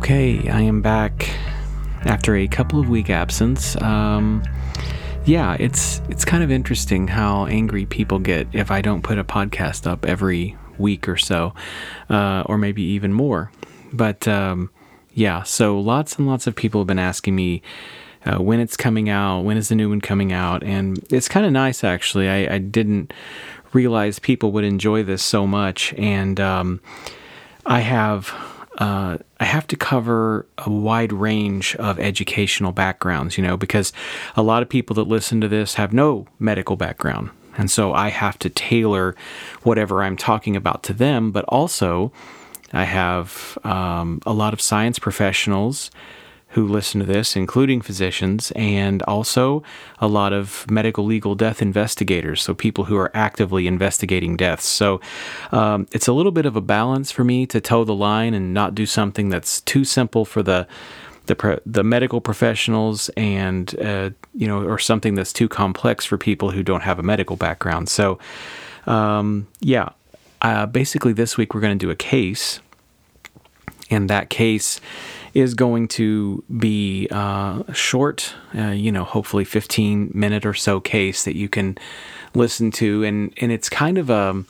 Okay, I am back after a couple of week absence. Um, yeah, it's it's kind of interesting how angry people get if I don't put a podcast up every week or so, uh, or maybe even more. But um, yeah, so lots and lots of people have been asking me uh, when it's coming out, when is the new one coming out, and it's kind of nice actually. I, I, didn't realize people would enjoy this so much, and um, I have uh, I have to cover a wide range of educational backgrounds, you know, because a lot of people that listen to this have no medical background. And so I have to tailor whatever I'm talking about to them, but also I have um, a lot of science professionals who listen to this, including physicians, and also a lot of medical legal death investigators, so people who are actively investigating deaths. So um, it's a little bit of a balance for me to toe the line and not do something that's too simple for the the, the medical professionals and uh, you know or something that's too complex for people who don't have a medical background. So um, yeah, uh, basically this week we're going to do a case, and that case is going to be uh, a short, uh, you know, hopefully 15 minute or so case that you can listen to. And, and it's kind of a,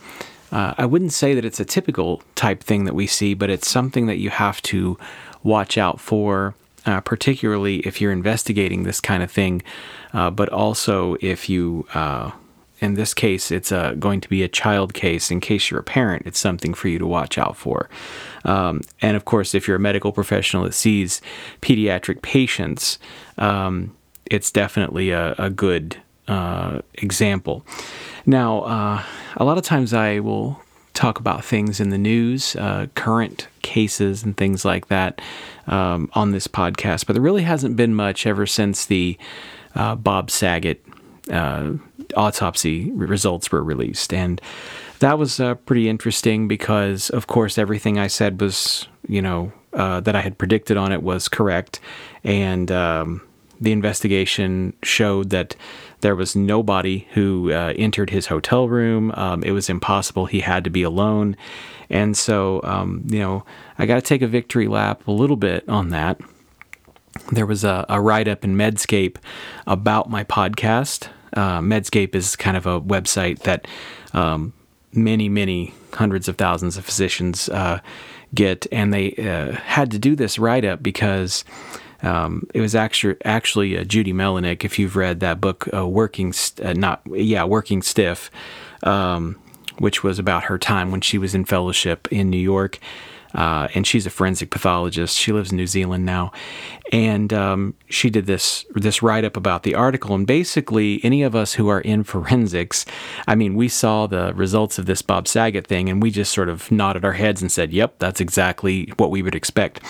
uh, I wouldn't say that it's a typical type thing that we see, but it's something that you have to watch out for, uh, particularly if you're investigating this kind of thing, uh, but also if you uh, in this case, it's uh, going to be a child case. In case you're a parent, it's something for you to watch out for. Um, and of course, if you're a medical professional that sees pediatric patients, um, it's definitely a, a good uh, example. Now, uh, a lot of times I will talk about things in the news, uh, current cases, and things like that um, on this podcast, but there really hasn't been much ever since the uh, Bob Saget uh, autopsy results were released. And that was uh, pretty interesting because, of course, everything I said was, you know, uh, that I had predicted on it was correct. And um, the investigation showed that there was nobody who uh, entered his hotel room. Um, it was impossible. He had to be alone. And so, um, you know, I got to take a victory lap a little bit on that there was a, a write up in Medscape about my podcast. Uh, Medscape is kind of a website that um, many, many hundreds of thousands of physicians uh, get, and they uh, had to do this write up because. Um, it was actually actually uh, Judy Melinek. If you've read that book, uh, working st- uh, not yeah, working stiff, um, which was about her time when she was in fellowship in New York, uh, and she's a forensic pathologist. She lives in New Zealand now, and um, she did this this write up about the article. And basically, any of us who are in forensics, I mean, we saw the results of this Bob Saget thing, and we just sort of nodded our heads and said, "Yep, that's exactly what we would expect."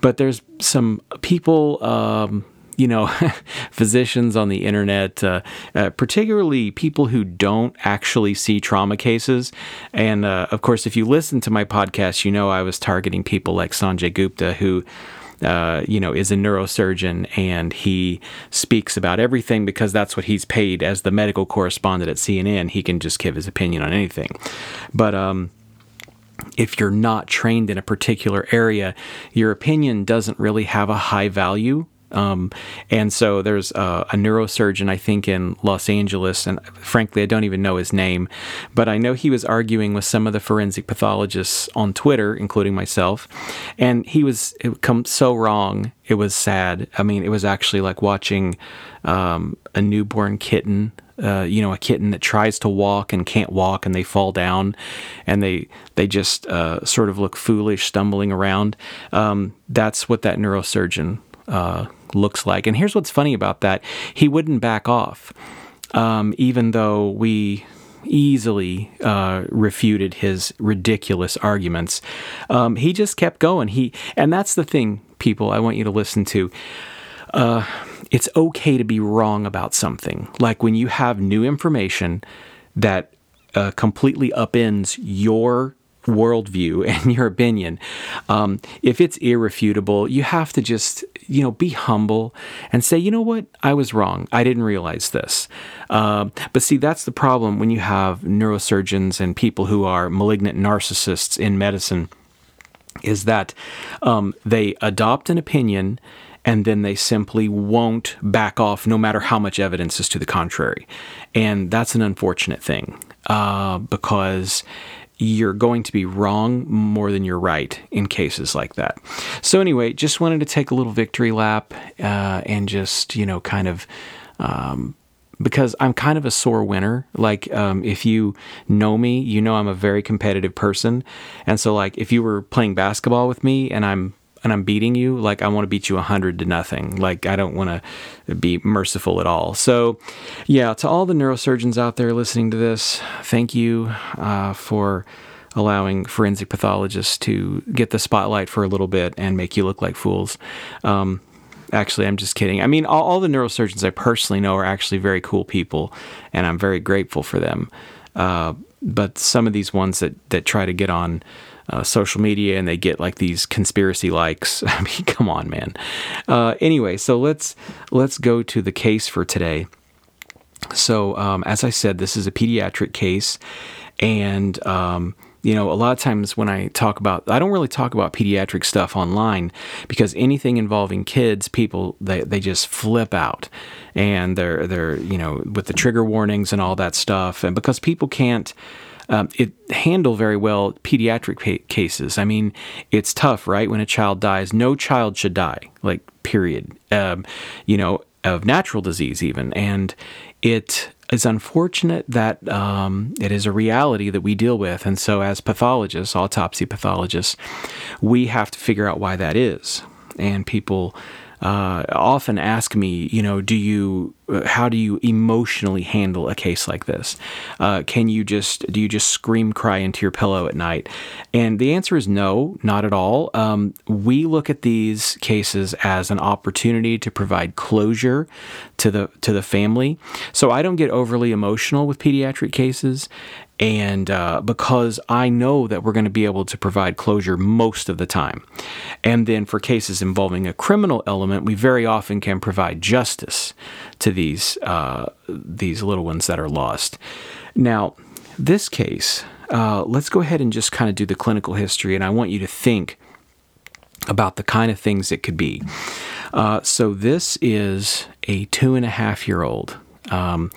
But there's some people. Um, you know, physicians on the internet, uh, uh, particularly people who don't actually see trauma cases. And uh, of course, if you listen to my podcast, you know I was targeting people like Sanjay Gupta, who uh, you know, is a neurosurgeon and he speaks about everything because that's what he's paid as the medical correspondent at CNN. He can just give his opinion on anything. But, um, if you're not trained in a particular area, your opinion doesn't really have a high value um, and so there's a, a, neurosurgeon, I think, in Los Angeles, and frankly, I don't even know his name, but I know he was arguing with some of the forensic pathologists on Twitter, including myself, and he was it come so wrong. It was sad. I mean, it was actually like watching um, a newborn kitten. Uh, you know, a kitten that tries to walk and can't walk, and they fall down, and they they just uh, sort of look foolish, stumbling around. Um, that's what that neurosurgeon uh, looks like. And here's what's funny about that he wouldn't back off, um, even though we easily uh, refuted his ridiculous arguments. Um, he just kept going. He and that's the thing, people. I want you to listen to. Uh, it's okay to be wrong about something. Like when you have new information that uh, completely upends your worldview and your opinion. Um, if it's irrefutable, you have to just, you know, be humble and say, you know what, I was wrong. I didn't realize this. Uh, but see, that's the problem when you have neurosurgeons and people who are malignant narcissists in medicine is that um, they adopt an opinion and then they simply won't back off no matter how much evidence is to the contrary. And that's an unfortunate thing uh, because you're going to be wrong more than you're right in cases like that. So, anyway, just wanted to take a little victory lap uh, and just, you know, kind of. Um, because I'm kind of a sore winner. Like, um, if you know me, you know I'm a very competitive person. And so, like, if you were playing basketball with me and I'm and I'm beating you, like I want to beat you 100 to nothing. Like I don't want to be merciful at all. So, yeah, to all the neurosurgeons out there listening to this, thank you uh, for allowing forensic pathologists to get the spotlight for a little bit and make you look like fools. Um, actually, I'm just kidding. I mean, all, all, the neurosurgeons I personally know are actually very cool people, and I'm very grateful for them. Uh, but some of these ones that, that try to get on uh, social media and they get like these conspiracy likes. I mean, come on, man. Uh, anyway, so let's let's go to the case for today. So, um, as I said, this is a pediatric case, and um, you know, a lot of times when I talk about, I don't really talk about pediatric stuff online because anything involving kids, people they, they just flip out, and they're they're you know with the trigger warnings and all that stuff, and because people can't um, it handle very well pediatric pa- cases. I mean, it's tough, right? When a child dies, no child should die, like period. Um, you know, of natural disease even, and it is unfortunate that um, it is a reality that we deal with. And so, as pathologists, autopsy pathologists, we have to figure out why that is. And people uh, often ask me, you know, do you, uh, how do you emotionally handle a case like this? Uh, can you just, do you just scream cry into your pillow at night? And the answer is no, not at all. Um, we look at these cases as an opportunity to provide closure to the to the family. So I don't get overly emotional with pediatric cases, and uh, because I know that we're going to be able to provide closure most of the time. And then for cases involving a criminal element, we very often can provide justice to these uh, these little ones that are lost. Now, this case, uh, let's go ahead and just kind of do the clinical history, and I want you to think about the kind of things it could be. Uh, so this is a two and a half year old. Um,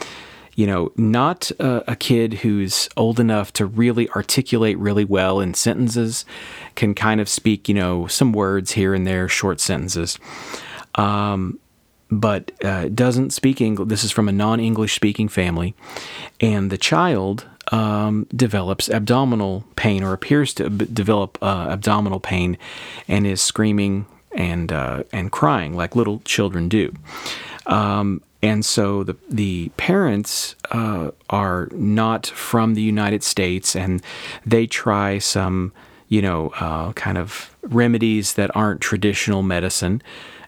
you know, not a, kid who's old enough to really articulate really well in sentences, can kind of speak, you know, some words here and there, short sentences, um, but uh, doesn't speak English. This is from a non English speaking family. And the child um, develops abdominal pain or appears to develop uh, abdominal pain and is screaming and, uh, and crying like little children do. Um, and so the the parents uh, are not from the United States, and they try some, you know, uh, kind of remedies that aren't traditional medicine.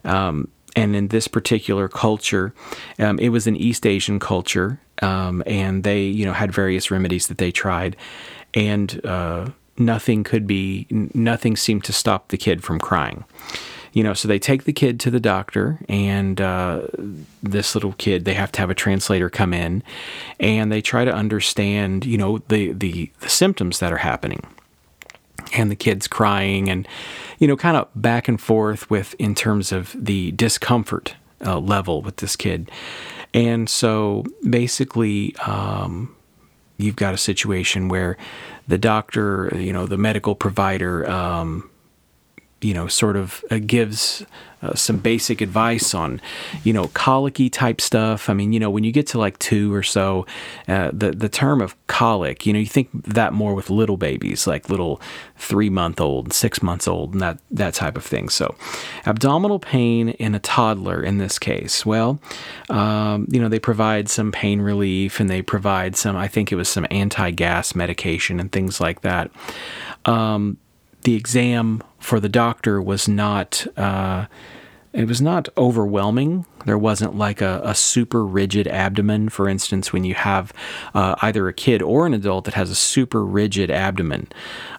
Um, and in this particular culture, um, it was an East Asian culture, um, and they, you know, had various remedies that they tried, and uh, nothing could be, nothing seemed to stop the kid from crying you know, so they take the kid to the doctor, and uh, this little kid, they have to have a translator come in, and they try to understand, you know, the the, the symptoms that are happening, and the kid's crying, and you know, kind of back and forth with in terms of the discomfort uh, level with this kid, and so basically. Um, you've got a situation where the doctor, you know, the medical provider, um, you know, sort of uh, gives uh, some basic advice on, you know, colicky type stuff. I mean, you know, when you get to like two or so, uh, the the term of colic, you know, you think that more with little babies, like little three month old, six months old, and that that type of thing. So, abdominal pain in a toddler in this case. Well, um, you know, they provide some pain relief and they provide some. I think it was some anti gas medication and things like that. Um, the exam for the doctor was not uh, it was not overwhelming. There wasn't like a, a, super rigid abdomen. For instance, when you have uh, either a kid or an adult that has a super rigid abdomen,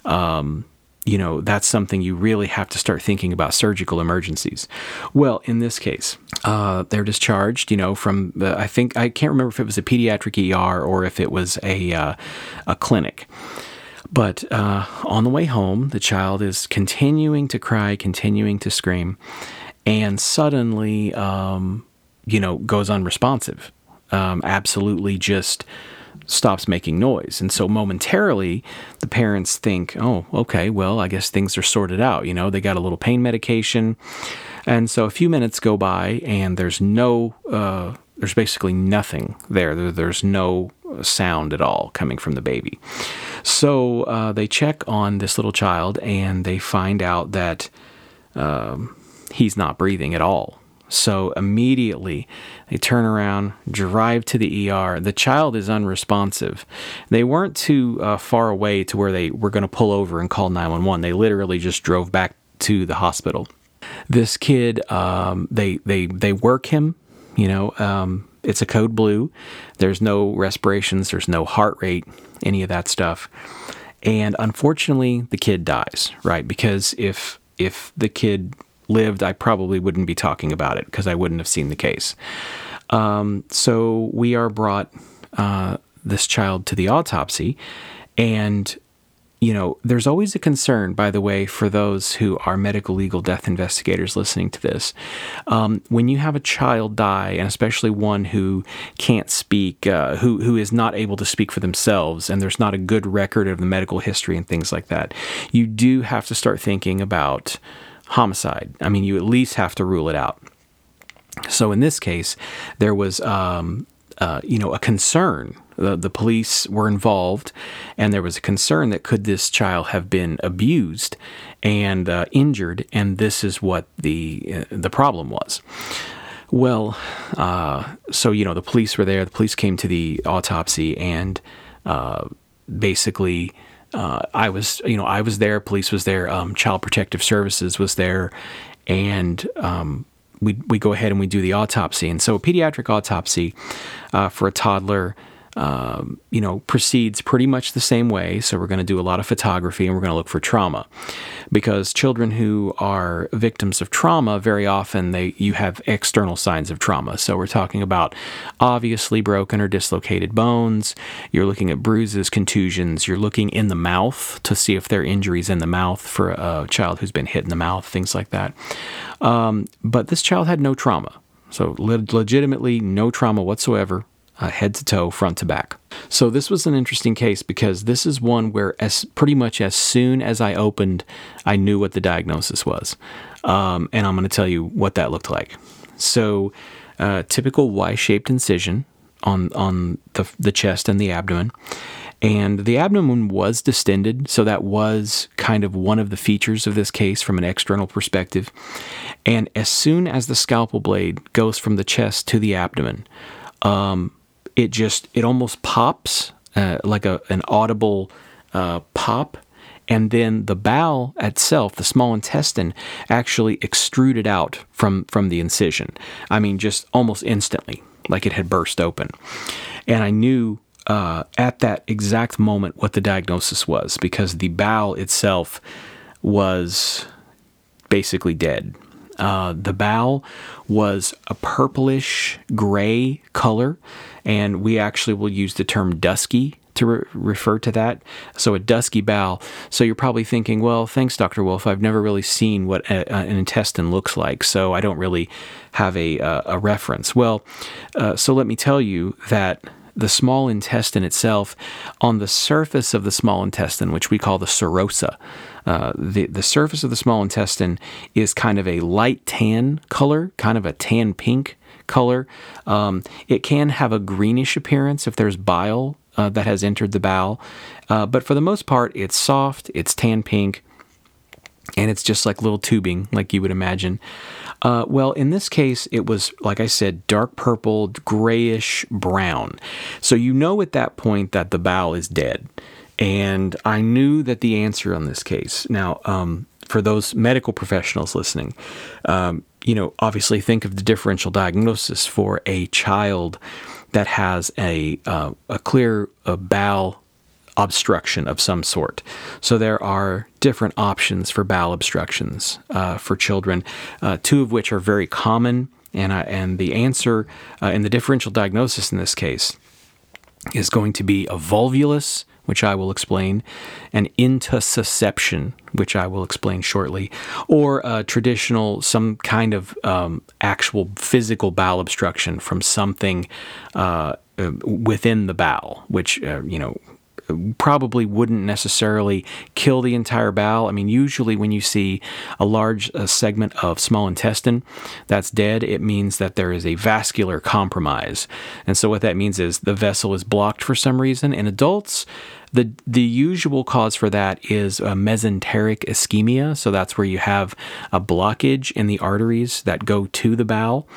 um, you know, that's something you really have to start thinking about surgical emergencies. Well, in this case, uh, they're discharged, you know, from, the, I think, I can't remember if it was a pediatric ER or if it was a, uh, a clinic. But uh, on the way home, the child is continuing to cry, continuing to scream, and suddenly, um, you know, goes unresponsive. Um, absolutely just stops making noise. And so momentarily, the parents think, oh, okay, well, I guess things are sorted out. You know, they got a little pain medication. And so a few minutes go by, and there's no, uh, there's basically nothing there. There's no sound at all coming from the baby. So uh, they check on this little child, and they find out that um, he's not breathing at all. So immediately they turn around, drive to the ER. The child is unresponsive. They weren't too uh, far away to where they were going to pull over and call 911. They literally just drove back to the hospital. This kid, um, they they they work him. You know, um, it's a code blue. There's no respirations. There's no heart rate. Any of that stuff. And unfortunately, the kid dies. Right, because if if the kid lived, I probably wouldn't be talking about it because I wouldn't have seen the case. Um, so we are brought uh, this child to the autopsy, and you know, there's always a concern, by the way, for those who are medical legal death investigators listening to this. Um, when you have a child die, and especially one who can't speak, uh, who who is not able to speak for themselves, and there's not a good record of the medical history and things like that, you do have to start thinking about homicide. I mean, you at least have to rule it out. So in this case, there was, um, uh, you know, a concern. The, the police were involved, and there was a concern that could this child have been abused and uh, injured, and this is what the uh, the problem was. Well, uh, so you know, the police were there. The police came to the autopsy and uh, basically uh, I was, you know, I was there. Police was there. Um, Child Protective Services was there, and um, we we go ahead and we do the autopsy. And so, a pediatric autopsy uh, for a toddler um, you know, proceeds pretty much the same way. So we're going to do a lot of photography and we're going to look for trauma, because children who are victims of trauma very often they you have external signs of trauma. So we're talking about obviously broken or dislocated bones. You're looking at bruises, contusions. You're looking in the mouth to see if there are injuries in the mouth for a child who's been hit in the mouth, things like that. Um, but this child had no trauma. So, legitimately, no trauma whatsoever uh, head to toe, front to back. So this was an interesting case because this is one where, as pretty much as soon as I opened, I knew what the diagnosis was, um, and I'm going to tell you what that looked like. So, uh, typical Y-shaped incision on on the the chest and the abdomen. And the abdomen was distended, so that was kind of one of the features of this case from an external perspective. And as soon as the scalpel blade goes from the chest to the abdomen, um, it just it almost pops uh, like a an audible uh, pop and then the bowel itself, the small intestine, actually extruded out from from the incision. I mean, just almost instantly, like it had burst open. And I knew uh, at that exact moment what the diagnosis was because the bowel itself was basically dead. Uh, the bowel was a purplish gray color, and we actually will use the term dusky to re- refer to that. So a dusky bowel. So you're probably thinking, well, thanks, Dr. Wolf. I've never really seen what a, a, an intestine looks like, so I don't really have a, a reference. Well, uh, so let me tell you that the small intestine itself, on the surface of the small intestine, which we call the serosa, uh, the, the surface of the small intestine is kind of a light tan color, kind of a tan pink color. Um, it can have a greenish appearance if there's bile uh, that has entered the bowel, uh, but for the most part, it's soft, it's tan pink, and it's just like little tubing, like you would imagine. Uh, well, in this case, it was, like I said, dark purple, grayish brown. So you know at that point that the bowel is dead. And I knew that the answer on this case. Now, um, for those medical professionals listening, um, you know, obviously think of the differential diagnosis for a child that has a uh, a clear uh, bowel obstruction of some sort. So there are different options for bowel obstructions uh, for children, uh, two of which are very common. And, and the answer uh, in the differential diagnosis in this case is going to be a volvulus which I will explain, an intussusception, which I will explain shortly, or a traditional, some kind of um, actual physical bowel obstruction from something uh, uh within the bowel, which, uh, you know, probably wouldn't necessarily kill the entire bowel. I mean, usually when you see a large uh, segment of small intestine that's dead, it means that there is a vascular compromise. And so what that means is the vessel is blocked for some reason. In adults, the, the usual cause for that is a mesenteric ischemia. So that's where you have a blockage in the arteries that go to the bowel.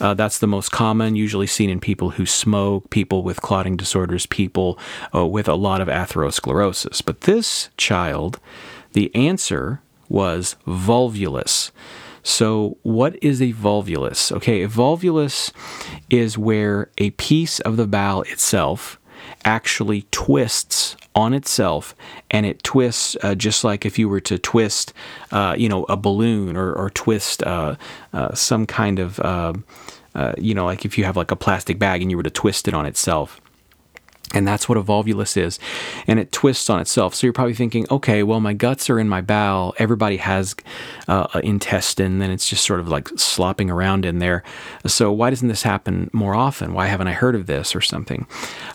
Uh, that's the most common, usually seen in people who smoke, people with clotting disorders, people uh, with a lot of atherosclerosis. But this child, the answer was volvulus. So, what is a volvulus? Okay, a volvulus is where a piece of the bowel itself actually twists on itself and it twists uh, just like if you were to twist uh, you know a balloon or, or twist uh, uh some kind of uh, uh, you know like if you have like a plastic bag and you were to twist it on itself and that's what a volvulus is. And it twists on itself. So you're probably thinking, okay, well, my guts are in my bowel. Everybody has uh, an intestine, and it's just sort of like slopping around in there. So why doesn't this happen more often? Why haven't I heard of this or something?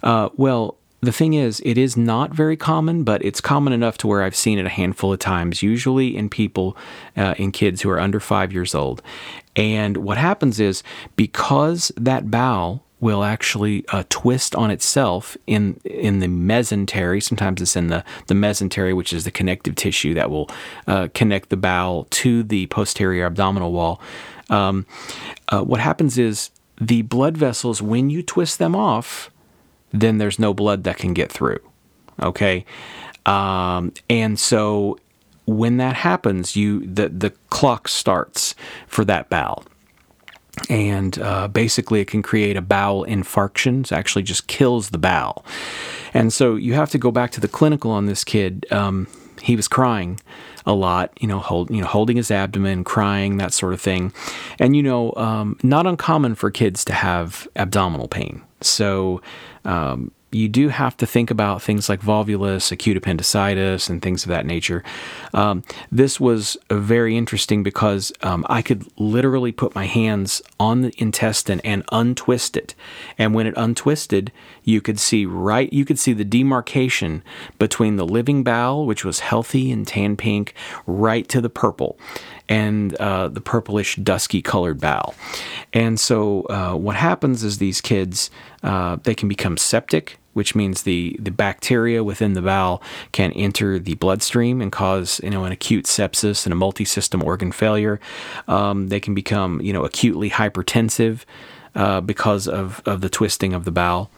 Uh, well, the thing is, it is not very common, but it's common enough to where I've seen it a handful of times, usually in people, uh, in kids who are under five years old. And what happens is because that bowel will actually uh, twist on itself in in the mesentery. Sometimes it's in the the mesentery, which is the connective tissue that will uh, connect the bowel to the posterior abdominal wall. Um, uh, what happens is the blood vessels, when you twist them off, then there's no blood that can get through. Okay, um, and so when that happens, you the the clock starts for that bowel and uh, basically it can create a bowel infarction. It actually just kills the bowel. And so you have to go back to the clinical on this kid. Um, he was crying a lot, you know, hold, you know, holding his abdomen, crying, that sort of thing. And you know, um, not uncommon for kids to have abdominal pain. So um, you do have to think about things like volvulus, acute appendicitis, and things of that nature. Um, this was very interesting because um, I could literally put my hands on the intestine and untwist it, and when it untwisted, you could see right, you could see the demarcation between the living bowel, which was healthy and tan pink, right to the purple and uh, the purplish, dusky colored bowel. And so, uh, what happens is these kids uh, they can become septic, which means the, the bacteria within the bowel can enter the bloodstream and cause you know an acute sepsis and a multi-system organ failure. Um, they can become you know acutely hypertensive uh, because of, of the twisting of the bowel.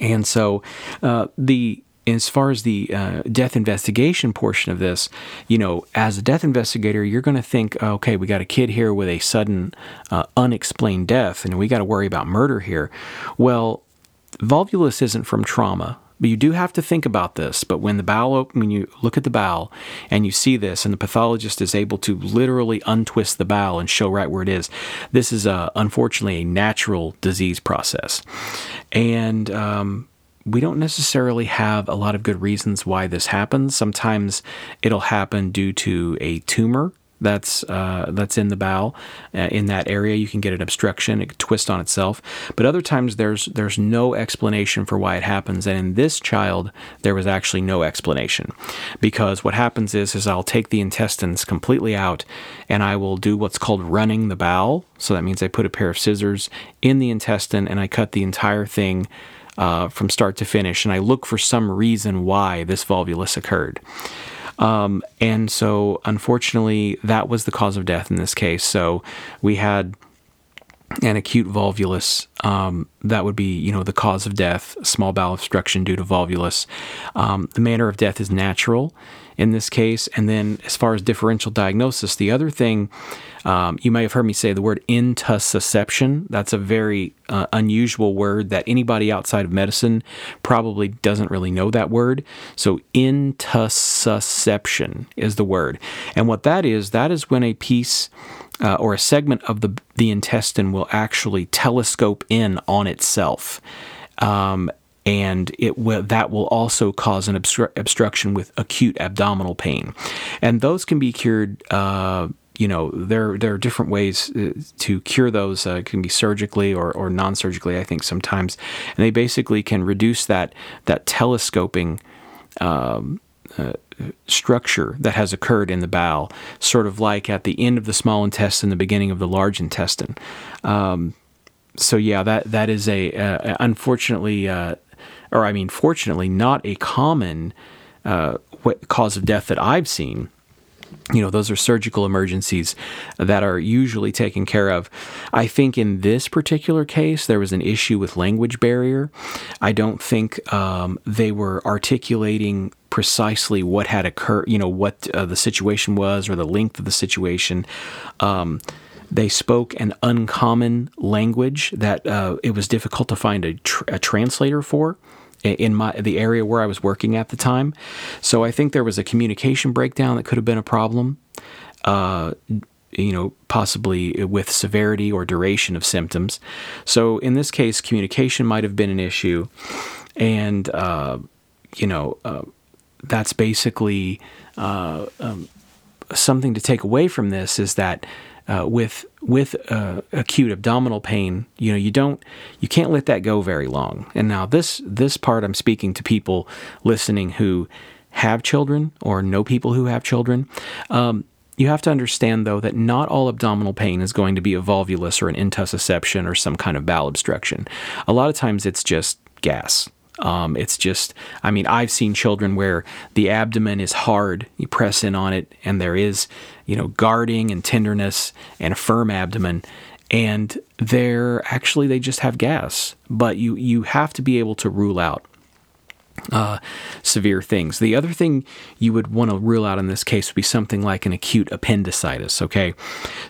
And so uh, the as far as the uh, death investigation portion of this, you know, as a death investigator, you're going to think, okay, we got a kid here with a sudden, uh, unexplained death, and we got to worry about murder here. Well, volvulus isn't from trauma. But you do have to think about this. But when the bowel, when you look at the bowel and you see this, and the pathologist is able to literally untwist the bowel and show right where it is, this is a, unfortunately a natural disease process. And um, we don't necessarily have a lot of good reasons why this happens. Sometimes it'll happen due to a tumor that's uh, that's in the bowel uh, in that area. You can get an obstruction; it twist on itself. But other times there's there's no explanation for why it happens. And in this child, there was actually no explanation because what happens is is I'll take the intestines completely out, and I will do what's called running the bowel. So that means I put a pair of scissors in the intestine and I cut the entire thing uh, from start to finish, and I look for some reason why this volvulus occurred. Um, and so, unfortunately, that was the cause of death in this case. So, we had an acute volvulus um, that would be you know the cause of death small bowel obstruction due to volvulus um, the manner of death is natural in this case and then as far as differential diagnosis the other thing um, you may have heard me say the word intussusception. That's a very uh, unusual word that anybody outside of medicine probably doesn't really know that word. So, intussusception is the word. And what that is, that is when a piece uh, or a segment of the, the intestine will actually telescope in on itself. Um, and it will, that will also cause an obstru- obstruction with acute abdominal pain, and those can be cured. Uh, you know, there there are different ways uh, to cure those. Uh, it can be surgically or, or non-surgically. I think sometimes, and they basically can reduce that that telescoping. Um, uh, structure that has occurred in the bowel, sort of like at the end of the small intestine, the beginning of the large intestine. Um, so yeah, that that is a uh, unfortunately, uh, or I mean, fortunately, not a common uh, cause of death that I've seen. You know, those are surgical emergencies that are usually taken care of. I think in this particular case, there was an issue with language barrier. I don't think um, they were articulating precisely what had occurred, you know, what uh, the situation was or the length of the situation. Um, they spoke an uncommon language that uh, it was difficult to find a, tr- a, translator for in my the area where I was working at the time. So I think there was a communication breakdown that could have been a problem. Uh, you know, possibly with severity or duration of symptoms. So in this case, communication might have been an issue, and uh, you know, uh, that's basically uh, um, something to take away from this is that uh, with with uh, acute abdominal pain, you know, you don't you can't let that go very long. And now this this part, I'm speaking to people listening who have children or know people who have children. Um, you have to understand, though, that not all abdominal pain is going to be a volvulus or an intussusception or some kind of bowel obstruction. A lot of times it's just gas. Um, it's just, I mean, I've seen children where the abdomen is hard, you press in on it, and there is, you know, guarding and tenderness and a firm abdomen. And they're actually, they just have gas. But you, you have to be able to rule out uh, severe things. The other thing you would want to rule out in this case would be something like an acute appendicitis. Okay,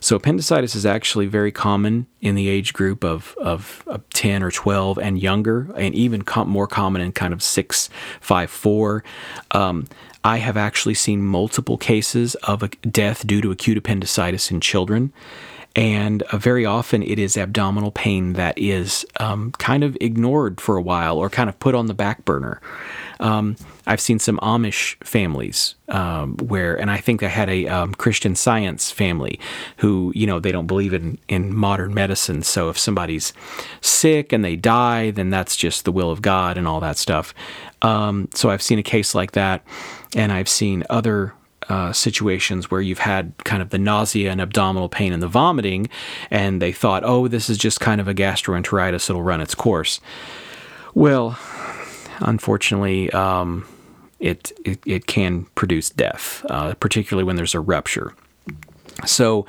so appendicitis is actually very common in the age group of, of, of 10 or 12 and younger, and even com- more common in kind of 6, 5, 4. Um, I have actually seen multiple cases of death due to acute appendicitis in children. And uh, very often it is abdominal pain that is um, kind of ignored for a while or kind of put on the back burner. Um, I've seen some Amish families um, where, and I think I had a um, Christian Science family who, you know, they don't believe in, in modern medicine. So if somebody's sick and they die, then that's just the will of God and all that stuff. Um, so I've seen a case like that, and I've seen other uh, situations where you've had kind of the nausea and abdominal pain and the vomiting, and they thought, oh, this is just kind of a gastroenteritis, it'll run its course. Well, unfortunately, um, it, it, it, can produce death, uh, particularly when there's a rupture. So,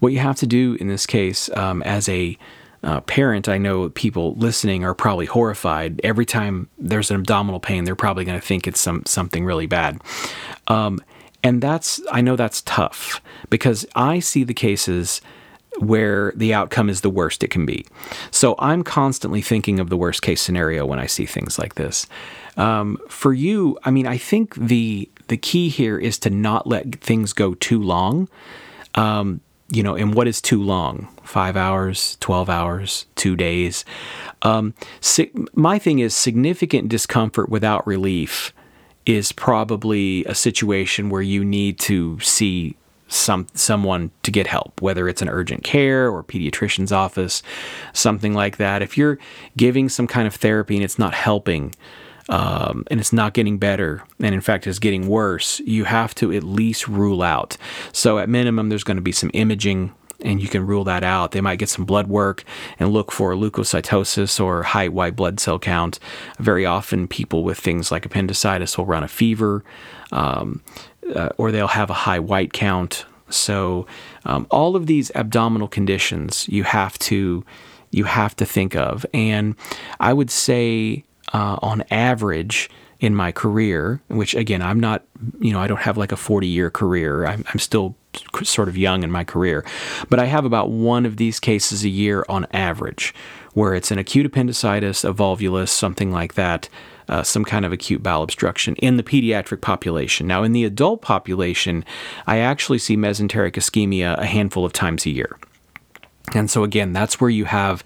what you have to do in this case, um, as a uh, parent, I know people listening are probably horrified. Every time there's an abdominal pain, they're probably going to think it's some something really bad. Um, and that's, I know that's tough because I see the cases where the outcome is the worst it can be. So I'm constantly thinking of the worst case scenario when I see things like this. Um, for you, I mean, I think the the key here is to not let things go too long. Um, you know, and what is too long? Five hours, 12 hours, two days. Um, si- my thing is significant discomfort without relief is probably a situation where you need to see some someone to get help, whether it's an urgent care or pediatrician's office, something like that. If you're giving some kind of therapy and it's not helping, um, and it's not getting better, and in fact it's getting worse, you have to at least rule out. So at minimum, there's going to be some imaging and you can rule that out. They might get some blood work and look for leukocytosis or high white blood cell count. Very often, people with things like appendicitis will run a fever, um, uh, or they'll have a high white count. So, um, all of these abdominal conditions you have to you have to think of, and I would say uh, on average in my career, which again, I'm not, you know, I don't have like a 40 year career. I'm, I'm still sort of young in my career, but I have about one of these cases a year on average, where it's an acute appendicitis, a volvulus, something like that. Uh, some kind of acute bowel obstruction in the pediatric population. Now, in the adult population, I actually see mesenteric ischemia a handful of times a year. And so, again, that's where you have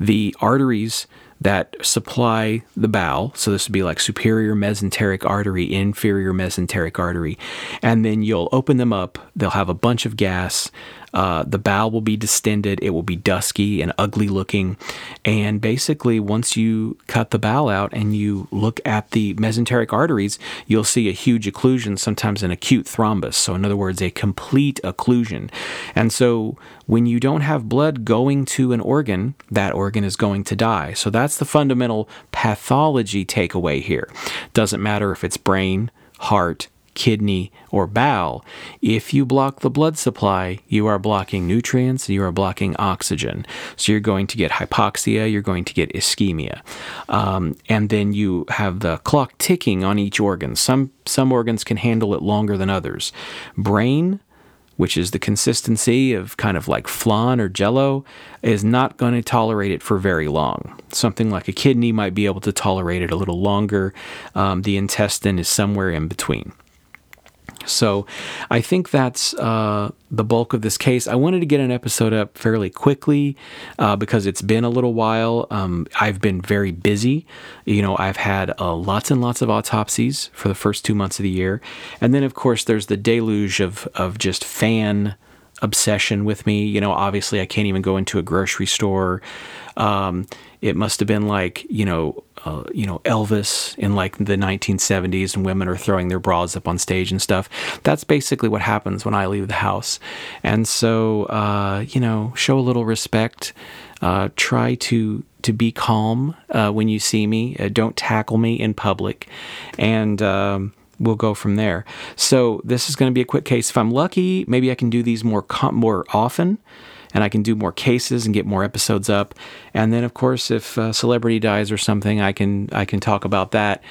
the arteries that supply the bowel. So this would be like superior mesenteric artery, inferior mesenteric artery. And then you'll open them up. They'll have a bunch of gas. Uh, the bowel will be distended. It will be dusky and ugly looking. And basically, once you cut the bowel out and you look at the mesenteric arteries, you'll see a huge occlusion, sometimes an acute thrombus. So, in other words, a complete occlusion. And so, when you don't have blood going to an organ, that organ is going to die. So, that's the fundamental pathology takeaway here. Doesn't matter if it's brain, heart, kidney, or bowel. If you block the blood supply, you are blocking nutrients, you are blocking oxygen. So you're going to get hypoxia, you're going to get ischemia. Um, and then you have the clock ticking on each organ. Some, some organs can handle it longer than others. Brain, which is the consistency of kind of like flan or jello, is not going to tolerate it for very long. Something like a kidney might be able to tolerate it a little longer. Um, the intestine is somewhere in between. So I think that's uh, the bulk of this case. I wanted to get an episode up fairly quickly uh, because it's been a little while. Um, I've been very busy. You know, I've had uh, lots and lots of autopsies for the first two months of the year. And then, of course, there's the deluge of, of just fan obsession with me. You know, obviously, I can't even go into a grocery store. Um, it must have been like, you know, uh, you know Elvis in like the 1970s, and women are throwing their bras up on stage and stuff. That's basically what happens when I leave the house, and so uh, you know, show a little respect. Uh, try to to be calm uh, when you see me. Uh, don't tackle me in public, and. Um, we'll go from there. So this is going to be a quick case. If I'm lucky, maybe I can do these more more often and I can do more cases and get more episodes up. And then, of course, if a celebrity dies or something, I can I can talk about that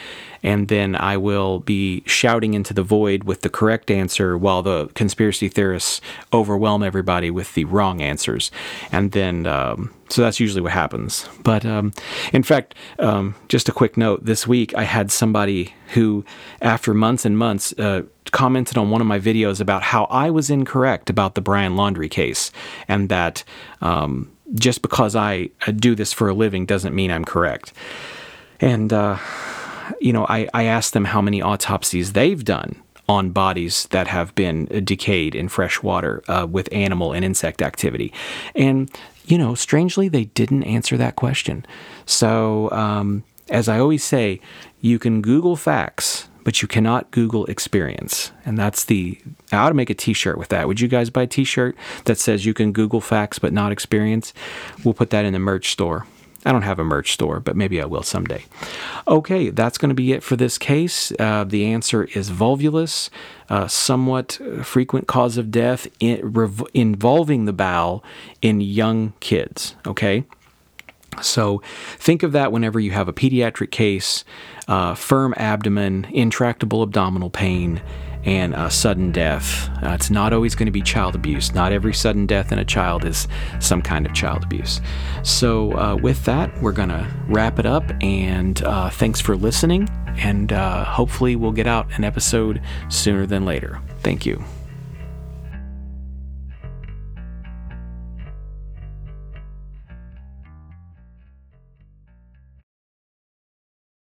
and then I will be shouting into the void with the correct answer while the conspiracy theorists overwhelm everybody with the wrong answers. And then, um, so that's usually what happens. But um, in fact, um, just a quick note this week, I had somebody who, after months and months, uh, commented on one of my videos about how I was incorrect about the Brian Laundrie case and that um, just because I do this for a living doesn't mean I'm correct. And, uh, you know, I, I asked them how many autopsies they've done on bodies that have been decayed in fresh water uh, with animal and insect activity. And, you know, strangely, they didn't answer that question. So, um, as I always say, you can Google facts, but you cannot Google experience. And that's the, I ought to make a t shirt with that. Would you guys buy a t shirt that says you can Google facts, but not experience? We'll put that in the merch store. I don't have a merch store, but maybe I will someday. Okay, that's going to be it for this case. Uh, the answer is volvulus, uh, somewhat frequent cause of death in, rev- involving the bowel in young kids. Okay. So think of that whenever you have a pediatric case, uh, firm abdomen, intractable abdominal pain, and a sudden death. Uh, it's not always going to be child abuse. Not every sudden death in a child is some kind of child abuse. So, uh, with that, we're going to wrap it up. And uh, thanks for listening. And uh, hopefully, we'll get out an episode sooner than later. Thank you.